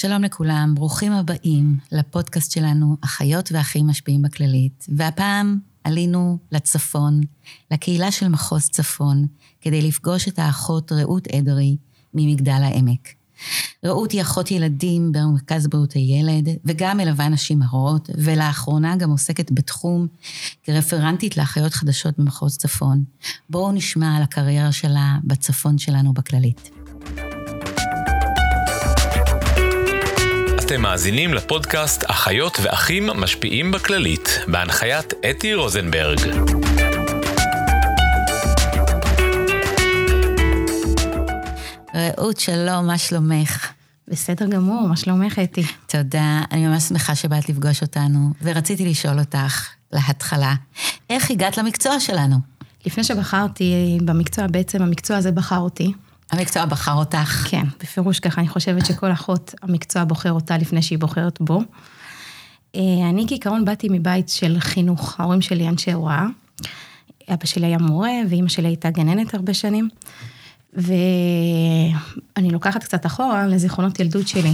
שלום לכולם, ברוכים הבאים לפודקאסט שלנו, אחיות ואחים משפיעים בכללית. והפעם עלינו לצפון, לקהילה של מחוז צפון, כדי לפגוש את האחות רעות אדרי ממגדל העמק. רעות היא אחות ילדים במרכז בריאות הילד, וגם מלווה נשים הרות, ולאחרונה גם עוסקת בתחום כרפרנטית לאחיות חדשות במחוז צפון. בואו נשמע על הקריירה שלה בצפון שלנו בכללית. אתם מאזינים לפודקאסט אחיות ואחים משפיעים בכללית, בהנחיית אתי רוזנברג. רעות, שלום, מה שלומך? בסדר גמור, מה שלומך, אתי? תודה, אני ממש שמחה שבאת לפגוש אותנו, ורציתי לשאול אותך, להתחלה, איך הגעת למקצוע שלנו? לפני שבחרתי במקצוע, בעצם המקצוע הזה בחר אותי. המקצוע בחר אותך. כן, בפירוש ככה, אני חושבת שכל אחות, המקצוע בוחר אותה לפני שהיא בוחרת בו. אה, אני כעיקרון באתי מבית של חינוך, ההורים שלי אנשי הוראה. אבא שלי היה מורה, ואימא שלי הייתה גננת הרבה שנים. ואני לוקחת קצת אחורה לזיכרונות ילדות שלי.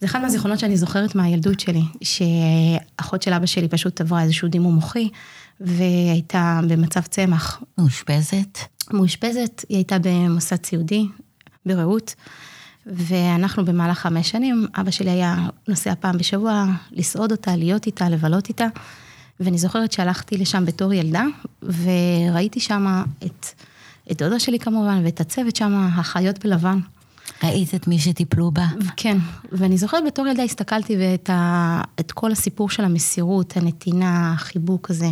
זה אחד מהזיכרונות שאני זוכרת מהילדות שלי, שאחות של אבא שלי פשוט עברה איזשהו דימום מוחי, והייתה במצב צמח. מאושפזת? מאושפזת, היא הייתה במוסד סיעודי, ברעות, ואנחנו במהלך חמש שנים, אבא שלי היה נוסע פעם בשבוע לסעוד אותה, להיות איתה, לבלות איתה, ואני זוכרת שהלכתי לשם בתור ילדה, וראיתי שם את, את דודה שלי כמובן, ואת הצוות שם, החיות בלבן. ראית את מי שטיפלו בה? כן, ואני זוכרת בתור ילדה הסתכלתי ואת ה, את כל הסיפור של המסירות, הנתינה, החיבוק הזה.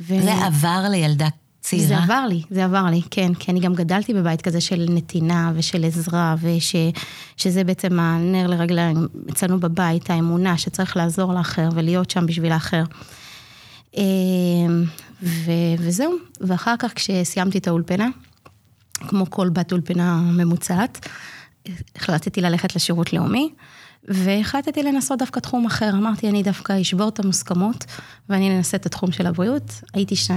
ו... זה עבר לילדה צעירה? זה עבר לי, זה עבר לי, כן, כי אני גם גדלתי בבית כזה של נתינה ושל עזרה, ושזה בעצם הנר לרגליים אצלנו בבית, האמונה שצריך לעזור לאחר ולהיות שם בשביל האחר. אמ, ו, וזהו, ואחר כך כשסיימתי את האולפנה, כמו כל בת אולפנה ממוצעת, החלטתי ללכת לשירות לאומי. והחלטתי לנסות דווקא תחום אחר. אמרתי, אני דווקא אשבור את המוסכמות, ואני אנסה את התחום של הבריאות. הייתי ש...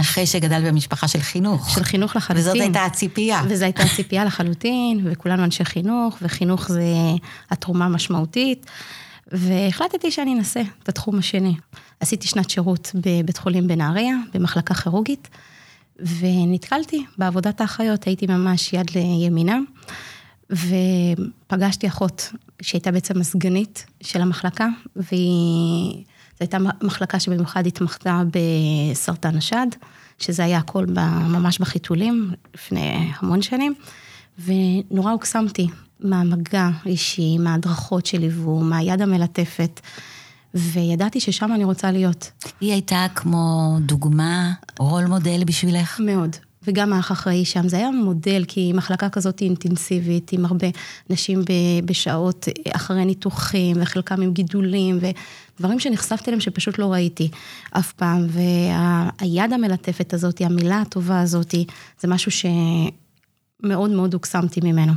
אחרי שגדל במשפחה של חינוך. של חינוך לחלוטין. וזאת הייתה הציפייה. וזו הייתה הציפייה לחלוטין, וכולנו אנשי חינוך, וחינוך זה התרומה המשמעותית. והחלטתי שאני אנסה את התחום השני. עשיתי שנת שירות בבית חולים בנהריה, במחלקה כירורגית, ונתקלתי בעבודת האחיות, הייתי ממש יד לימינה. ופגשתי אחות שהייתה בעצם הסגנית של המחלקה, והיא... זו הייתה מחלקה שבמיוחד התמחתה בסרטן השד, שזה היה הכל ממש בחיתולים לפני המון שנים, ונורא הוקסמתי מהמגע אישי, מההדרכות שליוו, מהיד המלטפת. וידעתי ששם אני רוצה להיות. היא הייתה כמו דוגמה, רול מודל בשבילך? מאוד. וגם האח אחראי שם, זה היה מודל, כי מחלקה כזאת אינטנסיבית, עם הרבה נשים בשעות אחרי ניתוחים, וחלקם עם גידולים, ודברים שנחשפתי אליהם שפשוט לא ראיתי אף פעם. והיד המלטפת הזאת, המילה הטובה הזאת, זה משהו שמאוד מאוד הוקסמתי ממנו.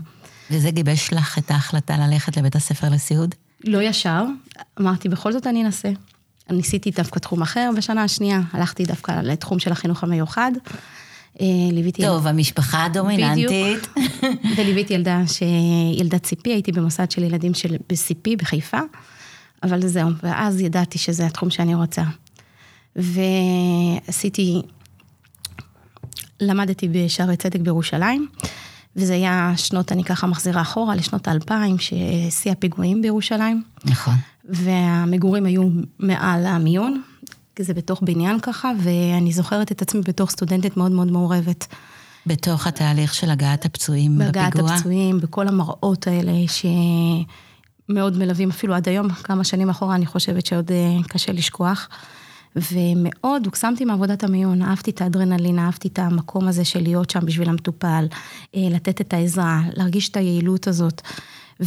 וזה גיבש לך את ההחלטה ללכת לבית הספר לסיעוד? לא ישר, אמרתי, בכל זאת אני אנסה. ניסיתי דווקא תחום אחר בשנה השנייה, הלכתי דווקא לתחום של החינוך המיוחד. אה, ליוויתי... טוב, המשפחה הדומיננטית. וליוויתי ילדה, ש... ילדה ציפי, הייתי במוסד של ילדים של... בסיפי, בחיפה, אבל זהו, ואז ידעתי שזה התחום שאני רוצה. ועשיתי, למדתי בשערי צדק בירושלים, וזה היה שנות, אני ככה מחזירה אחורה, לשנות האלפיים, ששיא הפיגועים בירושלים. נכון. והמגורים היו מעל המיון, כי זה בתוך בניין ככה, ואני זוכרת את עצמי בתור סטודנטית מאוד מאוד מעורבת. בתוך התהליך של הגעת הפצועים בפיגוע? בהגעת הפצועים, בכל המראות האלה שמאוד מלווים, אפילו עד היום, כמה שנים אחורה, אני חושבת שעוד אה, קשה לשכוח. ומאוד הוקסמתי מעבודת המיון, אהבתי את האדרנלין, אהבתי את המקום הזה של להיות שם בשביל המטופל, אה, לתת את העזרה, להרגיש את היעילות הזאת,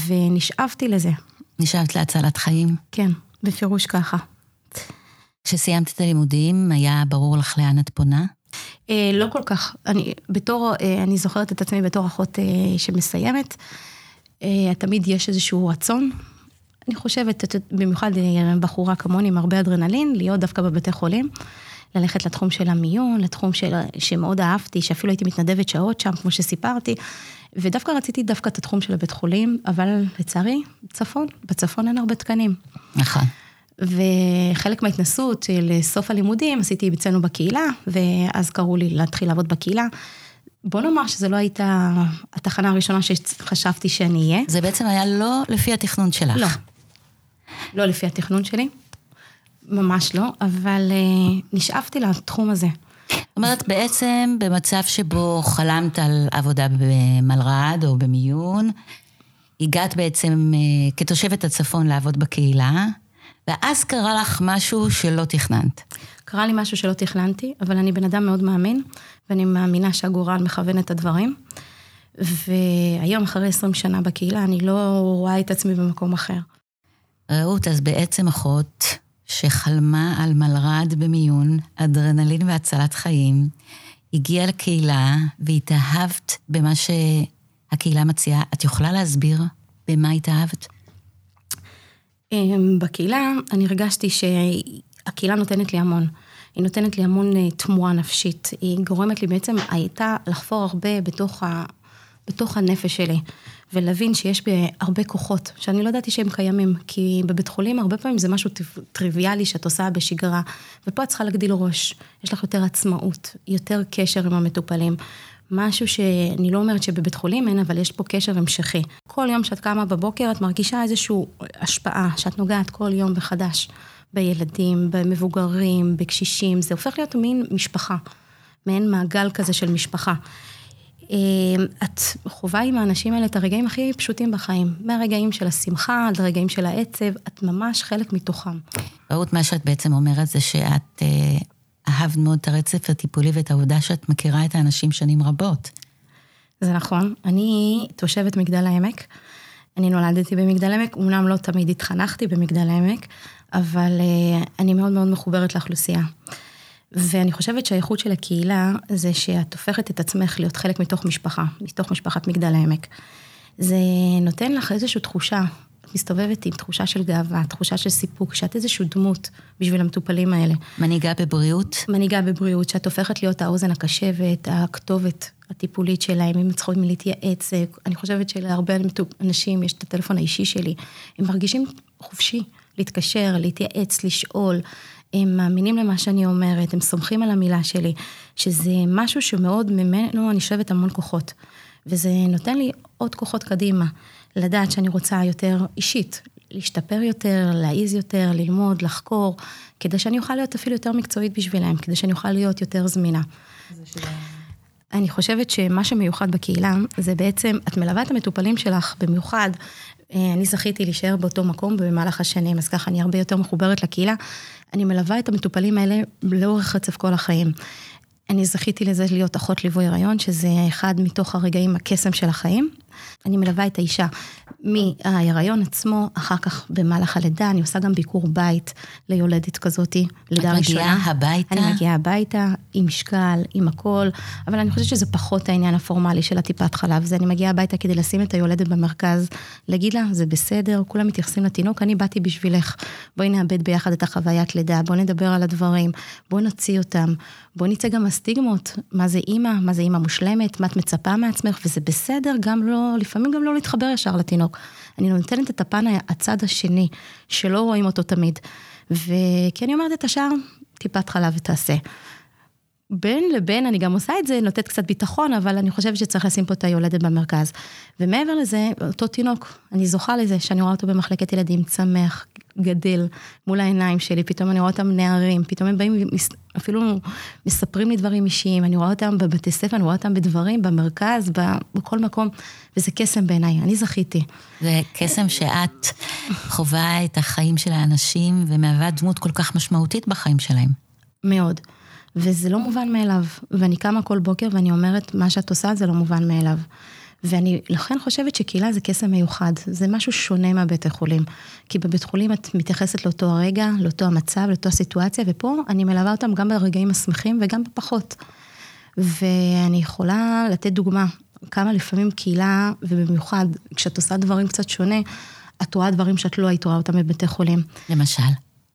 ונשאבתי לזה. נשאבת להצלת חיים? כן, בפירוש ככה. כשסיימת את הלימודים, היה ברור לך לאן את פונה? אה, לא כל כך. אני, בתור, אה, אני זוכרת את עצמי בתור אחות אה, שמסיימת. אה, תמיד יש איזשהו רצון. אני חושבת, במיוחד אה, בחורה כמוני עם הרבה אדרנלין, להיות דווקא בבתי חולים. ללכת לתחום של המיון, לתחום של, שמאוד אהבתי, שאפילו הייתי מתנדבת שעות שם, כמו שסיפרתי. ודווקא רציתי דווקא את התחום של הבית חולים, אבל לצערי, צפון, בצפון אין הרבה תקנים. נכון. וחלק מההתנסות לסוף הלימודים עשיתי אצלנו בקהילה, ואז קראו לי להתחיל לעבוד בקהילה. בוא נאמר שזו לא הייתה התחנה הראשונה שחשבתי שאני אהיה. זה בעצם היה לא לפי התכנון שלך. לא. לא לפי התכנון שלי, ממש לא, אבל uh, נשאפתי לתחום הזה. זאת אומרת, בעצם במצב שבו חלמת על עבודה במלר"ד או במיון, הגעת בעצם uh, כתושבת הצפון לעבוד בקהילה, ואז קרה לך משהו שלא תכננת. קרה לי משהו שלא תכננתי, אבל אני בן אדם מאוד מאמין, ואני מאמינה שהגורל מכוון את הדברים. והיום, אחרי 20 שנה בקהילה, אני לא רואה את עצמי במקום אחר. רעות, אז בעצם אחות שחלמה על מלר"ד במיון, אדרנלין והצלת חיים, הגיעה לקהילה והתאהבת במה שהקהילה מציעה. את יכולה להסביר במה התאהבת? אמ, בקהילה אני הרגשתי שהקהילה נותנת לי המון. היא נותנת לי המון אה, תמורה נפשית. היא גורמת לי בעצם, הייתה לחפור הרבה בתוך, ה, בתוך הנפש שלי. ולהבין שיש בי הרבה כוחות, שאני לא ידעתי שהם קיימים, כי בבית חולים הרבה פעמים זה משהו טריוויאלי שאת עושה בשגרה, ופה את צריכה להגדיל ראש, יש לך יותר עצמאות, יותר קשר עם המטופלים. משהו שאני לא אומרת שבבית חולים אין, אבל יש פה קשר המשכי. כל יום שאת קמה בבוקר, את מרגישה איזושהי השפעה, שאת נוגעת כל יום מחדש בילדים, במבוגרים, בקשישים, זה הופך להיות מין משפחה, מעין מעגל כזה של משפחה. אמ, את חווה עם האנשים האלה את הרגעים הכי פשוטים בחיים. מהרגעים של השמחה עד הרגעים של העצב, את ממש חלק מתוכם. רעות, מה שאת בעצם אומרת זה שאת אה, אהבת מאוד את הרצף הטיפולי ואת העובדה שאת מכירה את האנשים שנים רבות. זה נכון. אני תושבת מגדל העמק. אני נולדתי במגדל העמק, אמנם לא תמיד התחנכתי במגדל העמק, אבל אה, אני מאוד מאוד מחוברת לאוכלוסייה. ואני חושבת שהאיכות של הקהילה זה שאת הופכת את עצמך להיות חלק מתוך משפחה, מתוך משפחת מגדל העמק. זה נותן לך איזושהי תחושה, את מסתובבת עם תחושה של גאווה, תחושה של סיפוק, שאת איזושהי דמות בשביל המטופלים האלה. מנהיגה בבריאות? מנהיגה בבריאות, שאת הופכת להיות האוזן הקשבת, הכתובת הטיפולית שלהם, אם צריכים להתייעץ, אני חושבת שלהרבה אנשים יש את הטלפון האישי שלי, הם מרגישים חופשי להתקשר, להתייעץ, לשאול. הם מאמינים למה שאני אומרת, הם סומכים על המילה שלי, שזה משהו שמאוד ממנו אני שואבת המון כוחות. וזה נותן לי עוד כוחות קדימה, לדעת שאני רוצה יותר אישית, להשתפר יותר, להעיז יותר, ללמוד, לחקור, כדי שאני אוכל להיות אפילו יותר מקצועית בשבילם, כדי שאני אוכל להיות יותר זמינה. אני חושבת שמה שמיוחד בקהילה, זה בעצם, את מלווה את המטופלים שלך במיוחד. אה, אני זכיתי להישאר באותו מקום במהלך השנים, אז ככה אני הרבה יותר מחוברת לקהילה. אני מלווה את המטופלים האלה לאורך רצף כל החיים. אני זכיתי לזה להיות אחות ליווי הריון, שזה אחד מתוך הרגעים הקסם של החיים. אני מלווה את האישה מההיריון עצמו, אחר כך במהלך הלידה, אני עושה גם ביקור בית ליולדת כזאתי, לידה ראשונה. את מגיעה הביתה? אני מגיעה הביתה, עם משקל, עם הכל, אבל אני חושבת שזה פחות העניין הפורמלי של הטיפת חלב. זה אני מגיעה הביתה כדי לשים את היולדת במרכז, להגיד לה, זה בסדר, כולם מתייחסים לתינוק, אני באתי בשבילך. בואי נאבד ביחד את החוויית לידה, בואי נדבר על הדברים, בואי נוציא אותם, בואי נצא גם מהסטיגמות, מה זה אימא, מה זה אימא מושלמת, מה את מצפה מעצמך, וזה בסדר גם לא, לפעמים גם לא להתחבר ישר לתינוק. אני נותנת את הפן הצד השני, שלא רואים אותו תמיד. וכי אני אומרת את השאר, טיפת חלב ותעשה. בין לבין אני גם עושה את זה, נותנת קצת ביטחון, אבל אני חושבת שצריך לשים פה את היולדת במרכז. ומעבר לזה, אותו תינוק, אני זוכה לזה שאני רואה אותו במחלקת ילדים, צמח, גדל מול העיניים שלי, פתאום אני רואה אותם נערים, פתאום הם באים, אפילו מספרים לי דברים אישיים, אני רואה אותם בבתי ספר, אני רואה אותם בדברים, במרכז, בכל מקום, וזה קסם בעיניי, אני זכיתי. זה קסם שאת חווה את החיים של האנשים ומהווה דמות כל כך משמעותית בחיים שלהם. מאוד. וזה לא מובן מאליו. ואני קמה כל בוקר ואני אומרת, מה שאת עושה זה לא מובן מאליו. ואני לכן חושבת שקהילה זה קסם מיוחד, זה משהו שונה מהבית החולים. כי בבית חולים את מתייחסת לאותו הרגע, לאותו המצב, לאותו הסיטואציה, ופה אני מלווה אותם גם ברגעים השמחים וגם בפחות. ואני יכולה לתת דוגמה, כמה לפעמים קהילה, ובמיוחד כשאת עושה דברים קצת שונה, את רואה דברים שאת לא היית רואה אותם בבתי חולים. למשל?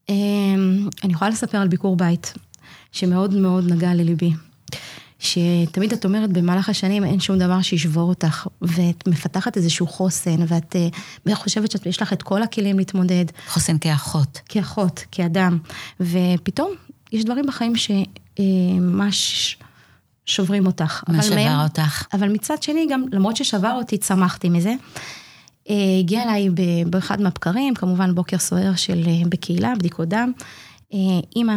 אמ, אני יכולה לספר על ביקור בית. שמאוד מאוד נגע לליבי. שתמיד את אומרת במהלך השנים אין שום דבר שישבור אותך, ואת מפתחת איזשהו חוסן, ואת אה, חושבת שיש לך את כל הכלים להתמודד. חוסן כאחות. כאחות, כאדם. ופתאום יש דברים בחיים שממש שוברים אותך. מה שבר מהם, אותך? אבל מצד שני, גם למרות ששבר אותי, צמחתי מזה. אה, הגיע אליי באחד מהבקרים, כמובן בוקר סוער של אה, בקהילה, בדיקות דם. אימא,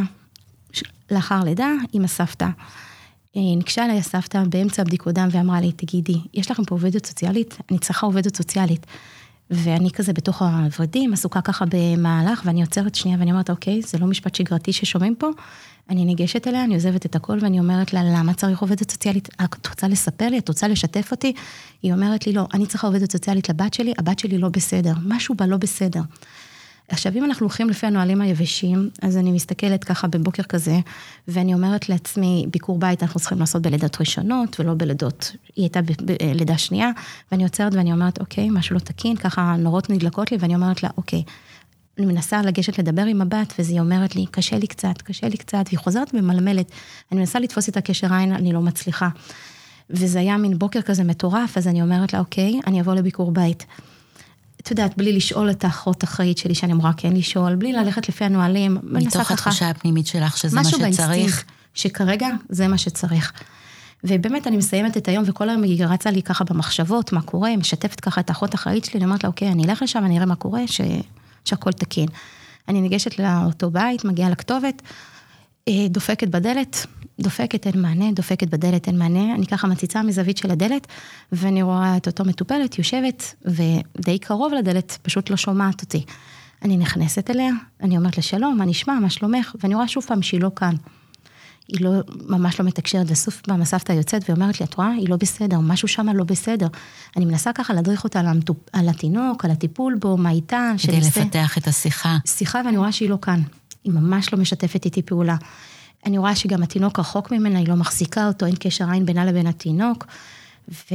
לאחר לידה, אימא סבתא. ניגשה אליי הסבתא באמצע הבדיקות דם ואמרה לי, תגידי, יש לכם פה עובדת סוציאלית? אני צריכה עובדת סוציאלית. ואני כזה בתוך הוורדים, עסוקה ככה במהלך, ואני עוצרת שנייה ואני אומרת, אוקיי, זה לא משפט שגרתי ששומעים פה. אני ניגשת אליה, אני עוזבת את הכל ואני אומרת לה, למה צריך עובדת סוציאלית? את רוצה לספר לי? את רוצה לשתף אותי? היא אומרת לי, לא, אני צריכה עובדת סוציאלית לבת שלי, הבת שלי לא בסדר, משהו בה לא בסדר. עכשיו, אם אנחנו הולכים לפי הנהלים היבשים, אז אני מסתכלת ככה בבוקר כזה, ואני אומרת לעצמי, ביקור בית אנחנו צריכים לעשות בלידות ראשונות, ולא בלידות, היא הייתה בלידה שנייה, ואני עוצרת ואני אומרת, אוקיי, משהו לא תקין, ככה נורות נדלקות לי, ואני אומרת לה, אוקיי. אני מנסה לגשת לדבר עם הבת, ואז היא אומרת לי, קשה לי קצת, קשה לי קצת, והיא חוזרת וממלמלת. אני מנסה לתפוס את הקשר עין, אני לא מצליחה. וזה היה מין בוקר כזה מטורף, אז אני אומרת לה, אוקיי, אני אבוא לביקור בית. את יודעת, בלי לשאול את האחות אחראית שלי שאני אמורה כן לשאול, בלי ללכת לפי הנהלים. מתוך התחושה הפנימית שלך שזה מה שצריך. משהו באינסטינקט, שכרגע זה מה שצריך. ובאמת אני מסיימת את היום וכל היום היא רצה לי ככה במחשבות, מה קורה, משתפת ככה את האחות אחראית שלי, אני אומרת לה, אוקיי, אני אלך לשם, אני אראה מה קורה, ש... שהכל תקין. אני ניגשת לאותו בית, מגיעה לכתובת, אה, דופקת בדלת, דופקת, אין מענה, דופקת בדלת, אין מענה, אני ככה מציצה מזווית של הדלת, ואני רואה את אותו מטופלת יושבת, ודי קרוב לדלת, פשוט לא שומעת אותי. אני נכנסת אליה, אני אומרת לה שלום, מה נשמע, מה שלומך, ואני רואה שוב פעם שהיא לא כאן. היא לא, ממש לא מתקשרת, וסוף פעם הסבתא יוצאת ואומרת לי, את רואה? היא לא בסדר, משהו שם לא בסדר. אני מנסה ככה להדריך אותה על, המטופ, על התינוק, על הטיפול בו, מה איתה. כדי לפתח את השיחה. שיחה, ואני רואה שהיא לא כאן. היא ממש לא משתפת איתי פעולה. אני רואה שגם התינוק רחוק ממנה, היא לא מחזיקה אותו, אין קשר עין בינה לבין התינוק, ו...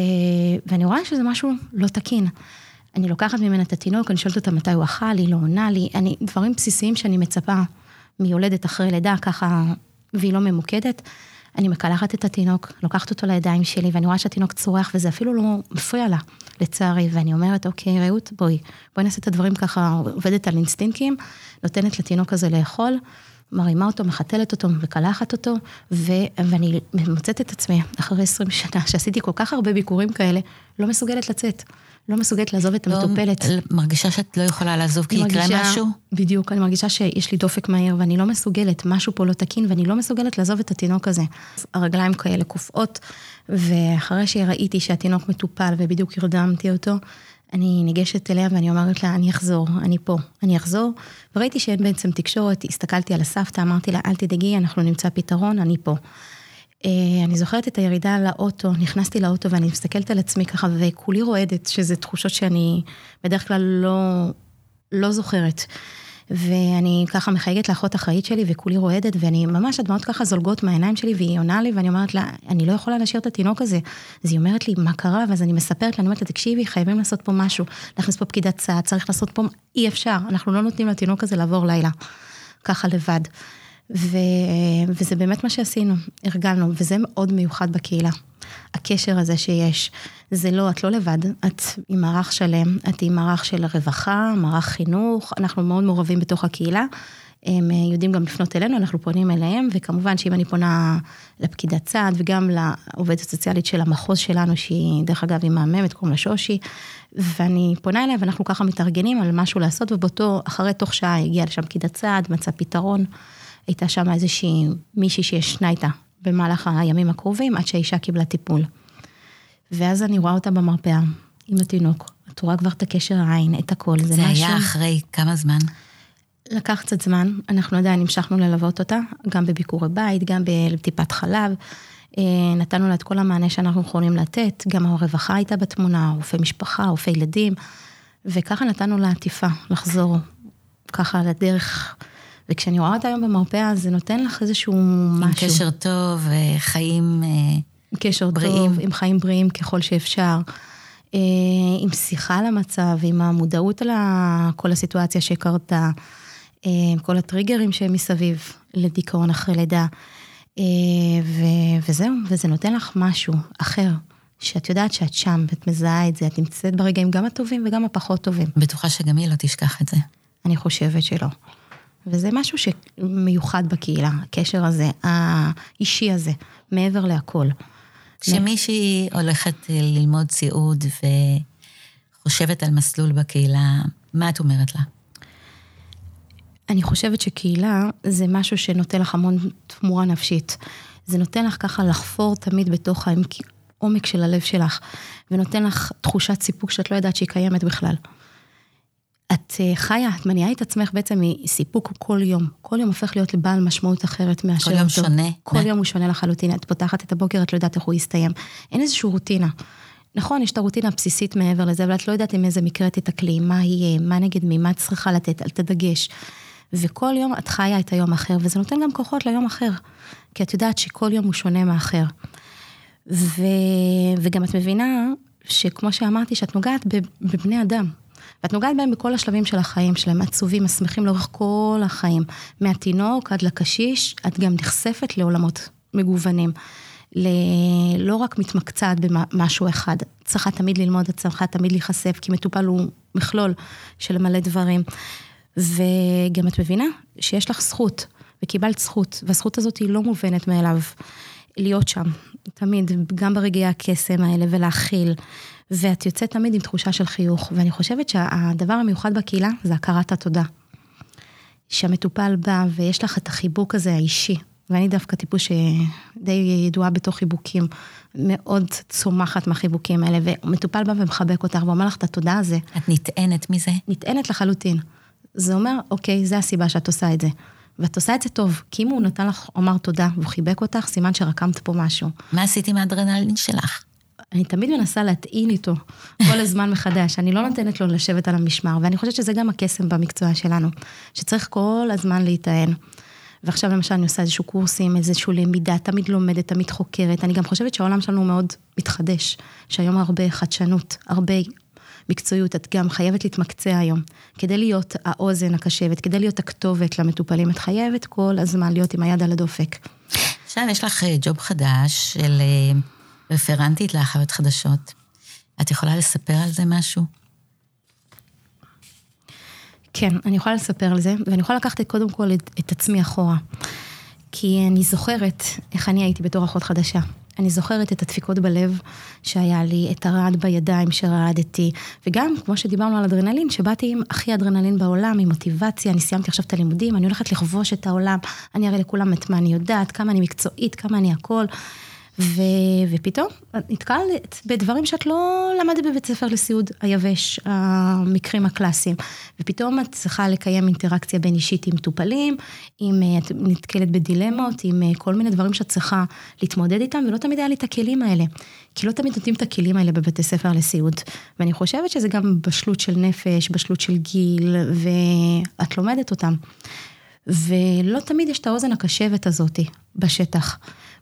ואני רואה שזה משהו לא תקין. אני לוקחת ממנה את התינוק, אני שואלת אותה מתי הוא אכל, היא לא עונה לי, אני, דברים בסיסיים שאני מצפה מיולדת אחרי לידה, ככה, והיא לא ממוקדת. אני מקלחת את התינוק, לוקחת אותו לידיים שלי, ואני רואה שהתינוק צורח, וזה אפילו לא מפריע לה, לצערי. ואני אומרת, אוקיי, רעות, בואי, בואי נעשה את הדברים ככה, עובדת על אינסטינקטים, נותנת לתינוק הזה לאכול, מרימה אותו, מחתלת אותו, מקלחת אותו, ו... ואני מוצאת את עצמי, אחרי 20 שנה, שעשיתי כל כך הרבה ביקורים כאלה, לא מסוגלת לצאת. לא מסוגלת לעזוב את לא, המטופלת. מרגישה שאת לא יכולה לעזוב כי יקרה משהו? בדיוק, אני מרגישה שיש לי דופק מהיר ואני לא מסוגלת, משהו פה לא תקין ואני לא מסוגלת לעזוב את התינוק הזה. הרגליים כאלה קופאות, ואחרי שראיתי שהתינוק מטופל ובדיוק הרדמתי אותו, אני ניגשת אליה ואני אומרת לה, אני אחזור, אני פה, אני אחזור. וראיתי שאין בעצם תקשורת, הסתכלתי על הסבתא, אמרתי לה, אל תדאגי, אנחנו נמצא פתרון, אני פה. אה, אני זוכרת את הירידה לאוטו, נכנסתי לאוטו ואני מסתכלת על עצמי ככה וכולי רועדת, שזה תחושות שאני בדרך כלל לא, לא זוכרת. ואני ככה מחייגת לאחות אחראית שלי וכולי רועדת, ואני ממש, הדמעות ככה זולגות מהעיניים שלי, והיא עונה לי, ואני אומרת לה, אני לא יכולה להשאיר את התינוק הזה. אז היא אומרת לי, מה קרה? ואז אני מספרת לה, אני אומרת לה, תקשיבי, חייבים לעשות פה משהו, להכניס פה פקידת סעד, צריך לעשות פה, אי אפשר, אנחנו לא נותנים לתינוק הזה לעבור לילה, ככה לבד. ו... וזה באמת מה שעשינו, הרגלנו, וזה מאוד מיוחד בקהילה. הקשר הזה שיש, זה לא, את לא לבד, את עם מערך שלם, את עם מערך של רווחה, מערך חינוך, אנחנו מאוד מעורבים בתוך הקהילה. הם יודעים גם לפנות אלינו, אנחנו פונים אליהם, וכמובן שאם אני פונה לפקידת סעד וגם לעובדת הסוציאלית של המחוז שלנו, שהיא דרך אגב היא מהממת, קוראים לה שושי, ואני פונה אליה ואנחנו ככה מתארגנים על משהו לעשות, ובאותו, אחרי תוך שעה הגיעה לשם פקידת סעד, מצא פתרון. הייתה שם איזושהי מישהי שישנה איתה במהלך הימים הקרובים, עד שהאישה קיבלה טיפול. ואז אני רואה אותה במרפאה, עם התינוק. את רואה כבר את הקשר העין, את הכל, זה, זה משהו... זה היה אחרי כמה זמן? לקח קצת זמן, אנחנו עדיין המשכנו ללוות אותה, גם בביקורי בית, גם בטיפת חלב. אה, נתנו לה את כל המענה שאנחנו יכולים לתת, גם הרווחה הייתה בתמונה, רופא משפחה, רופא ילדים, וככה נתנו לה עטיפה, לחזור ככה לדרך וכשאני רואה אותה היום במרפאה, זה נותן לך איזשהו משהו. עם קשר טוב, חיים אה, קשר בריאים. טוב, עם חיים בריאים ככל שאפשר. אה, עם שיחה על המצב, עם המודעות על כל הסיטואציה שקרתה, עם אה, כל הטריגרים שהם מסביב לדיכאון אחרי לידה. אה, ו- וזהו, וזה נותן לך משהו אחר, שאת יודעת שאת שם, ואת מזהה את זה, את נמצאת ברגעים גם הטובים וגם הפחות טובים. בטוחה שגם היא לא תשכח את זה. אני חושבת שלא. וזה משהו שמיוחד בקהילה, הקשר הזה, האישי הזה, מעבר להכל. כשמישהי הולכת ללמוד סיעוד וחושבת על מסלול בקהילה, מה את אומרת לה? אני חושבת שקהילה זה משהו שנותן לך המון תמורה נפשית. זה נותן לך ככה לחפור תמיד בתוך העומק של הלב שלך, ונותן לך תחושת סיפוק שאת לא יודעת שהיא קיימת בכלל. את אה, חיה, את מניעה את עצמך בעצם מסיפוק כל יום. כל יום הופך להיות לבעל משמעות אחרת מאשר... כל יום אותו. שונה. כל יום הוא שונה לחלוטין. את פותחת את הבוקר, את לא יודעת איך הוא יסתיים. אין איזושהי רוטינה. נכון, יש את הרוטינה הבסיסית מעבר לזה, אבל את לא יודעת עם איזה מקרה תתקלי, מה יהיה, מה נגד מי, מה את צריכה לתת, אל תדגש. וכל יום את חיה את היום האחר, וזה נותן גם כוחות ליום אחר. כי את יודעת שכל יום הוא שונה מאחר. ו... וגם את מבינה שכמו שאמרתי, שאת נוגעת בבני אדם. ואת נוגעת בהם בכל השלבים של החיים שלהם, עצובים, השמחים לאורך כל החיים. מהתינוק עד לקשיש, את גם נחשפת לעולמות מגוונים. ל... לא רק מתמקצעת במשהו אחד, צריכה תמיד ללמוד, את צריכה תמיד להיחשף, כי מטופל הוא מכלול של מלא דברים. וגם את מבינה שיש לך זכות, וקיבלת זכות, והזכות הזאת היא לא מובנת מאליו. להיות שם, תמיד, גם ברגעי הקסם האלה, ולהכיל. ואת יוצאת תמיד עם תחושה של חיוך, ואני חושבת שהדבר המיוחד בקהילה זה הכרת התודה. שהמטופל בא ויש לך את החיבוק הזה האישי, ואני דווקא טיפוס שדי ידועה בתוך חיבוקים, מאוד צומחת מהחיבוקים האלה, ומטופל בא ומחבק אותך ואומר לך את התודה הזה. את נטענת מזה? נטענת לחלוטין. זה אומר, אוקיי, זה הסיבה שאת עושה את זה. ואת עושה את זה טוב, כי אם הוא נתן לך, אמר תודה, והוא חיבק אותך, סימן שרקמת פה משהו. מה עשית עם האדרנלין שלך? אני תמיד מנסה להטעין איתו כל הזמן מחדש, אני לא נותנת לו לשבת על המשמר, ואני חושבת שזה גם הקסם במקצוע שלנו, שצריך כל הזמן להיטען. ועכשיו למשל אני עושה איזשהו קורסים, איזשהו למידה, תמיד לומדת, תמיד חוקרת. אני גם חושבת שהעולם שלנו מאוד מתחדש, שהיום הרבה חדשנות, הרבה מקצועיות, את גם חייבת להתמקצע היום. כדי להיות האוזן הקשבת, כדי להיות הכתובת למטופלים, את חייבת כל הזמן להיות עם היד על הדופק. עכשיו יש לך אה, ג'וב חדש של אה, רפרנטית לאחיות חדשות. את יכולה לספר על זה משהו? כן, אני יכולה לספר על זה, ואני יכולה לקחת קודם כל את, את עצמי אחורה. כי אני זוכרת איך אני הייתי בתור אחות חדשה. אני זוכרת את הדפיקות בלב שהיה לי, את הרעד בידיים שרעדתי, וגם, כמו שדיברנו על אדרנלין, שבאתי עם הכי אדרנלין בעולם, עם מוטיבציה, אני סיימתי עכשיו את הלימודים, אני הולכת לכבוש את העולם, אני אראה לכולם את מה אני יודעת, כמה אני מקצועית, כמה אני הכל. ו... ופתאום נתקלת בדברים שאת לא למדת בבית ספר לסיעוד היבש, המקרים הקלאסיים. ופתאום את צריכה לקיים אינטראקציה בין אישית עם מטופלים, עם, את נתקלת בדילמות, עם אה, כל מיני דברים שאת צריכה להתמודד איתם, ולא תמיד היה לי את הכלים האלה. כי לא תמיד נותנים את הכלים האלה בבתי ספר לסיעוד. ואני חושבת שזה גם בשלות של נפש, בשלות של גיל, ואת לומדת אותם. ולא תמיד יש את האוזן הקשבת הזאתי בשטח.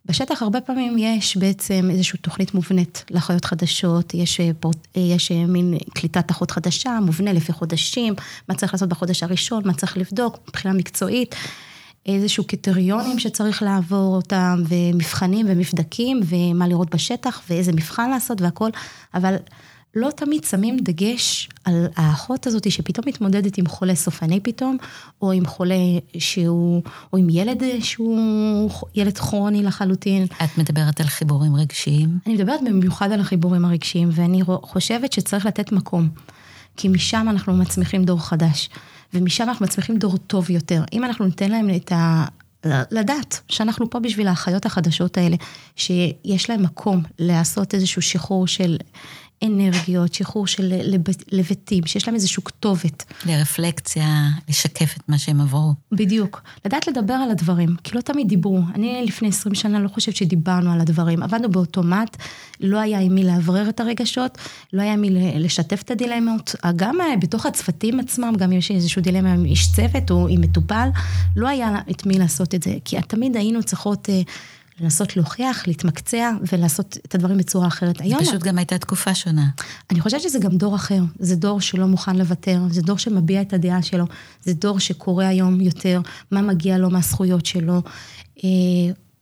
בשטח הרבה פעמים יש בעצם איזושהי תוכנית מובנית לאחיות חדשות, יש, אה, אה, יש אה, מין קליטת אחות חדשה, מובנה לפי חודשים, מה צריך לעשות בחודש הראשון, מה צריך לבדוק מבחינה מקצועית, איזשהו קריטריונים שצריך לעבור אותם, ומבחנים ומבדקים, ומה לראות בשטח, ואיזה מבחן לעשות והכל, אבל לא תמיד שמים דגש על האחות הזאת שפתאום מתמודדת עם חולה סופני פתאום, או עם חולה שהוא, או עם ילד שהוא ילד כרוני לחלוטין. את מדברת על חיבורים רגשיים? אני מדברת במיוחד על החיבורים הרגשיים, ואני חושבת שצריך לתת מקום, כי משם אנחנו מצמיחים דור חדש, ומשם אנחנו מצמיחים דור טוב יותר. אם אנחנו ניתן להם את ה... לדעת שאנחנו פה בשביל האחיות החדשות האלה, שיש להם מקום לעשות איזשהו שחרור של אנרגיות, שחרור של לבטים, שיש להם איזושהי כתובת. לרפלקציה, לשקף את מה שהם עברו. בדיוק. לדעת לדבר על הדברים, כי לא תמיד דיברו. אני לפני 20 שנה לא חושבת שדיברנו על הדברים. עבדנו באוטומט, לא היה עם מי לאוורר את הרגשות, לא היה עם מי לשתף את הדילמות. גם אה, בתוך הצוותים עצמם, גם אם יש איזשהו דילמה עם איש צוות או עם מטופל, לא היה את מי לעשות את זה. כי תמיד היינו צריכות... לנסות להוכיח, להתמקצע ולעשות את הדברים בצורה אחרת. היום... פשוט גם הייתה תקופה שונה. אני חושבת שזה גם דור אחר. זה דור שלא מוכן לוותר, זה דור שמביע את הדעה שלו, זה דור שקורא היום יותר מה מגיע לו מהזכויות שלו. אה,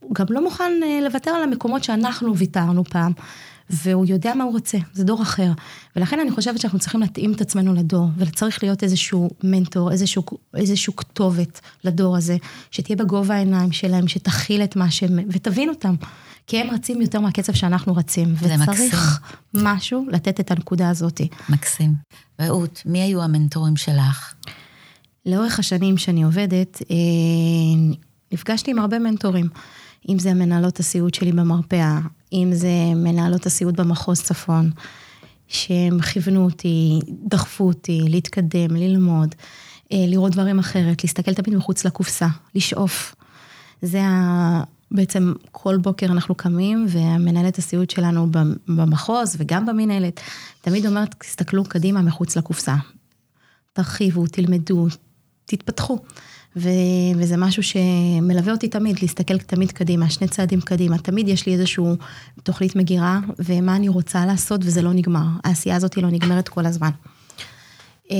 הוא גם לא מוכן אה, לוותר על המקומות שאנחנו ויתרנו פעם. והוא יודע מה הוא רוצה, זה דור אחר. ולכן אני חושבת שאנחנו צריכים להתאים את עצמנו לדור, וצריך להיות איזשהו מנטור, איזשהו, איזשהו כתובת לדור הזה, שתהיה בגובה העיניים שלהם, שתכיל את מה שהם, ותבין אותם. כי הם רצים יותר מהקצב שאנחנו רצים. וצריך מקסים. משהו לתת את הנקודה הזאת. מקסים. רעות, מי היו המנטורים שלך? לאורך השנים שאני עובדת, אה, נפגשתי עם הרבה מנטורים. אם זה מנהלות הסיעוד שלי במרפאה, אם זה מנהלות הסיעוד במחוז צפון, שהם כיוונו אותי, דחפו אותי להתקדם, ללמוד, אה, לראות דברים אחרת, להסתכל תמיד מחוץ לקופסה, לשאוף. זה ה... בעצם כל בוקר אנחנו קמים, והמנהלת הסיעוד שלנו במחוז וגם במנהלת, תמיד אומרת, תסתכלו קדימה מחוץ לקופסה. תרחיבו, תלמדו, תתפתחו. ו- וזה משהו שמלווה אותי תמיד, להסתכל תמיד קדימה, שני צעדים קדימה. תמיד יש לי איזושהי תוכנית מגירה, ומה אני רוצה לעשות, וזה לא נגמר. העשייה הזאת לא נגמרת כל הזמן. אה,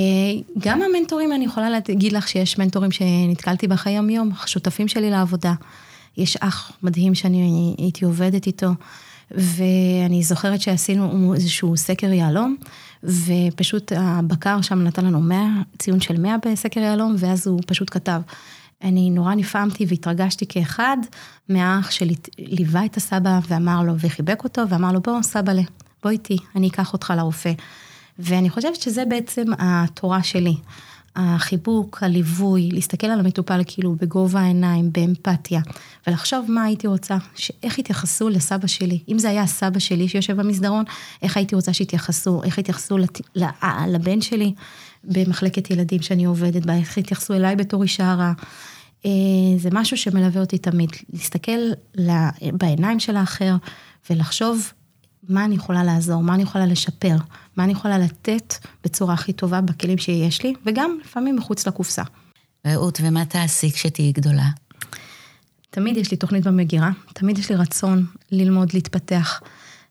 גם המנטורים, אני יכולה להגיד לך שיש מנטורים שנתקלתי בחיי יום-יום, שותפים שלי לעבודה. יש אח מדהים שאני הייתי עובדת איתו, ואני זוכרת שעשינו איזשהו סקר יהלום, ופשוט הבקר שם נתן לנו 100, ציון של 100 בסקר יהלום, ואז הוא פשוט כתב, אני נורא נפעמתי והתרגשתי כאחד מהאח שליווה את הסבא ואמר לו, וחיבק אותו, ואמר לו, בוא, סבא, בוא איתי, אני אקח אותך לרופא. ואני חושבת שזה בעצם התורה שלי. החיבוק, הליווי, להסתכל על המטופל כאילו בגובה העיניים, באמפתיה, ולחשוב מה הייתי רוצה, איך יתייחסו לסבא שלי. אם זה היה הסבא שלי שיושב במסדרון, איך הייתי רוצה שיתייחסו, איך יתייחסו לת... לבן שלי במחלקת ילדים שאני עובדת בה, איך יתייחסו אליי בתור אישה רעה. אה, זה משהו שמלווה אותי תמיד, להסתכל בעיניים של האחר ולחשוב מה אני יכולה לעזור, מה אני יכולה לשפר, מה אני יכולה לתת בצורה הכי טובה בכלים שיש לי, וגם לפעמים מחוץ לקופסה. רעות, ומה תעשי כשתהיי גדולה? תמיד יש לי תוכנית במגירה, תמיד יש לי רצון ללמוד, להתפתח.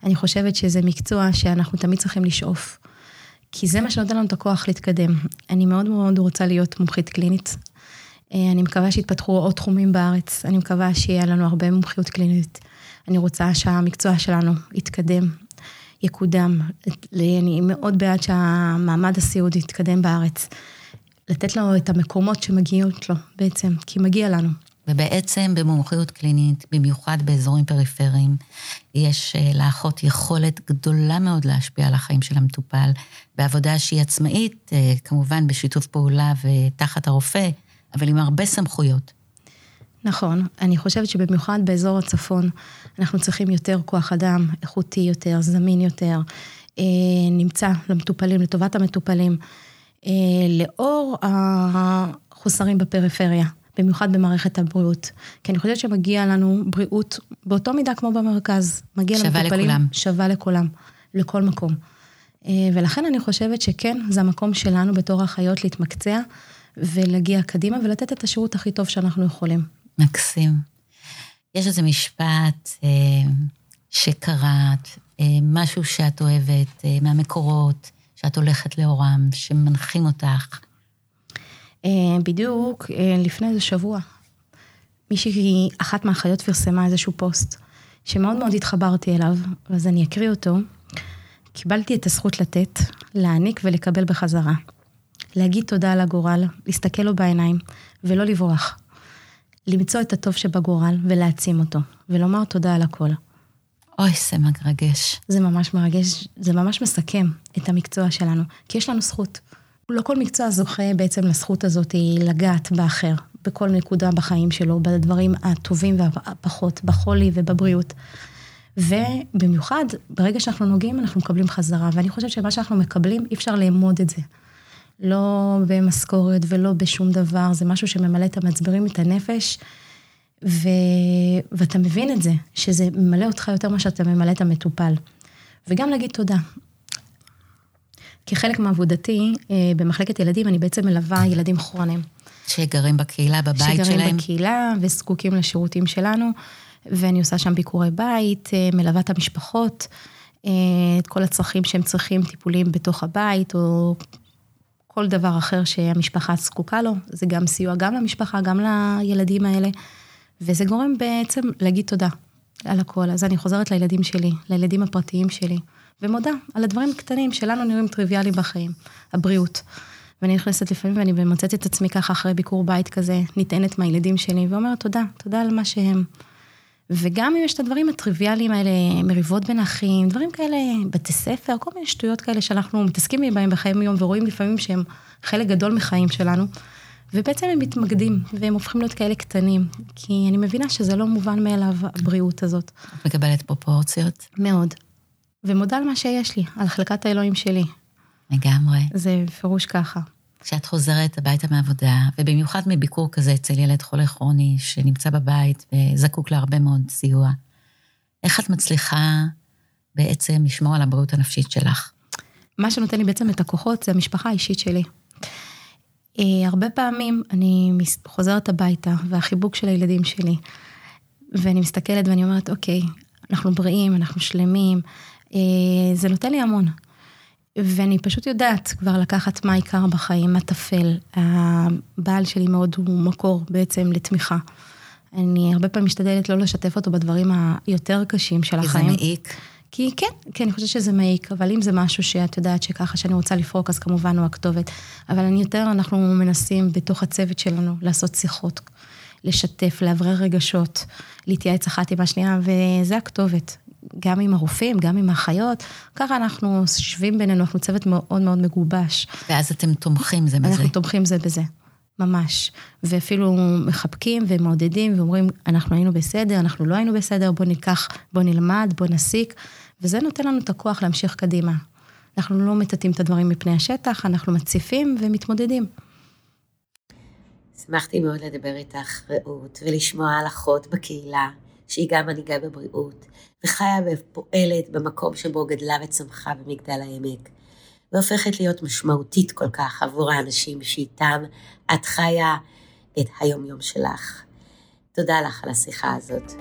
אני חושבת שזה מקצוע שאנחנו תמיד צריכים לשאוף. כי זה מה שנותן לנו את הכוח להתקדם. אני מאוד מאוד רוצה להיות מומחית קלינית. אה, אני מקווה שיתפתחו עוד תחומים בארץ, אני מקווה שיהיה לנו הרבה מומחיות קלינית. אני רוצה שהמקצוע שלנו יתקדם, יקודם. אני מאוד בעד שהמעמד הסיעוד יתקדם בארץ. לתת לו את המקומות שמגיעות לו בעצם, כי מגיע לנו. ובעצם במומחיות קלינית, במיוחד באזורים פריפריים, יש אה, לאחות יכולת גדולה מאוד להשפיע על החיים של המטופל, בעבודה שהיא עצמאית, אה, כמובן בשיתוף פעולה ותחת הרופא, אבל עם הרבה סמכויות. נכון, אני חושבת שבמיוחד באזור הצפון, אנחנו צריכים יותר כוח אדם, איכותי יותר, זמין יותר, אה, נמצא למטופלים, לטובת המטופלים, אה, לאור החוסרים בפריפריה, במיוחד במערכת הבריאות. כי אני חושבת שמגיע לנו בריאות באותו מידה כמו במרכז. מגיע שווה למטופלים, לכולם. שווה לכולם, לכל מקום. אה, ולכן אני חושבת שכן, זה המקום שלנו בתור אחיות להתמקצע ולהגיע קדימה ולתת את השירות הכי טוב שאנחנו יכולים. מקסים. יש איזה משפט אה, שקראת, אה, משהו שאת אוהבת אה, מהמקורות, שאת הולכת לאורם, שמנחים אותך. אה, בדיוק אה, לפני איזה שבוע, מישהי, אחת מהאחיות פרסמה איזשהו פוסט, שמאוד מאוד התחברתי אליו, אז אני אקריא אותו. קיבלתי את הזכות לתת, להעניק ולקבל בחזרה. להגיד תודה על הגורל, להסתכל לו בעיניים, ולא לברוח. למצוא את הטוב שבגורל ולהעצים אותו, ולומר תודה על הכל. אוי, זה מרגש. זה ממש מרגש, זה ממש מסכם את המקצוע שלנו, כי יש לנו זכות. לא כל מקצוע זוכה בעצם לזכות הזאת לגעת באחר, בכל נקודה בחיים שלו, בדברים הטובים והפחות, בחולי ובבריאות. ובמיוחד, ברגע שאנחנו נוגעים, אנחנו מקבלים חזרה, ואני חושבת שמה שאנחנו מקבלים, אי אפשר לאמוד את זה. לא במשכורת ולא בשום דבר, זה משהו שממלא את המצברים, את הנפש, ו... ואתה מבין את זה, שזה ממלא אותך יותר ממה שאתה ממלא את המטופל. וגם להגיד תודה. כחלק מעבודתי אה, במחלקת ילדים, אני בעצם מלווה ילדים כרוניים. שגרים בקהילה, בבית שגרים שלהם. שגרים בקהילה וזקוקים לשירותים שלנו, ואני עושה שם ביקורי בית, אה, מלווה את המשפחות, אה, את כל הצרכים שהם צריכים, טיפולים בתוך הבית, או כל דבר אחר שהמשפחה זקוקה לו, זה גם סיוע גם למשפחה, גם לילדים האלה. וזה גורם בעצם להגיד תודה על הכל. אז אני חוזרת לילדים שלי, לילדים הפרטיים שלי, ומודה על הדברים הקטנים שלנו נראים טריוויאליים בחיים, הבריאות. ואני נכנסת לפעמים ואני מוצאת את עצמי ככה אחרי ביקור בית כזה, נטענת מהילדים שלי, ואומרת תודה, תודה על מה שהם. וגם אם יש את הדברים הטריוויאליים האלה, מריבות בין אחים, דברים כאלה, בתי ספר, כל מיני שטויות כאלה שאנחנו מתעסקים בהם בחיים היום, ורואים לפעמים שהם חלק גדול מחיים שלנו, ובעצם הם מתמקדים, והם הופכים להיות כאלה קטנים, כי אני מבינה שזה לא מובן מאליו, הבריאות הזאת. את מקבלת פרופורציות? מאוד. ומודה על מה שיש לי, על חלקת האלוהים שלי. לגמרי. זה בפירוש ככה. כשאת חוזרת הביתה מעבודה, ובמיוחד מביקור כזה אצל ילד חולה כרוני שנמצא בבית וזקוק להרבה מאוד סיוע, איך את מצליחה בעצם לשמור על הבריאות הנפשית שלך? מה שנותן לי בעצם את הכוחות זה המשפחה האישית שלי. אה, הרבה פעמים אני חוזרת הביתה, והחיבוק של הילדים שלי, ואני מסתכלת ואני אומרת, אוקיי, אנחנו בריאים, אנחנו שלמים, אה, זה נותן לי המון. ואני פשוט יודעת כבר לקחת מה העיקר בחיים, מה טפל. הבעל שלי מאוד הוא מקור בעצם לתמיכה. אני הרבה פעמים משתדלת לא לשתף אותו בדברים היותר קשים של החיים. כי זה מעיק. כי כן, כן, אני חושבת שזה מעיק, אבל אם זה משהו שאת יודעת שככה שאני רוצה לפרוק, אז כמובן הוא הכתובת. אבל אני יותר, אנחנו מנסים בתוך הצוות שלנו לעשות שיחות, לשתף, לאוורר רגשות, להתייעץ אחת עם השנייה, וזה הכתובת. גם עם הרופאים, גם עם האחיות, ככה אנחנו יושבים בינינו, אנחנו צוות מאוד מאוד מגובש. ואז אתם תומכים זה בזה. אנחנו תומכים זה בזה, ממש. ואפילו מחבקים ומעודדים ואומרים, אנחנו היינו בסדר, אנחנו לא היינו בסדר, בוא ניקח, בוא נלמד, בוא נסיק, וזה נותן לנו את הכוח להמשיך קדימה. אנחנו לא מטאטאים את הדברים מפני השטח, אנחנו מציפים ומתמודדים. שמחתי מאוד לדבר איתך, רעות, ולשמוע על אחות בקהילה, שהיא גם מנהיגה בבריאות, וחיה ופועלת במקום שבו גדלה וצמחה במגדל העמק, והופכת להיות משמעותית כל כך עבור האנשים שאיתם את חיה את היומיום שלך. תודה לך על השיחה הזאת.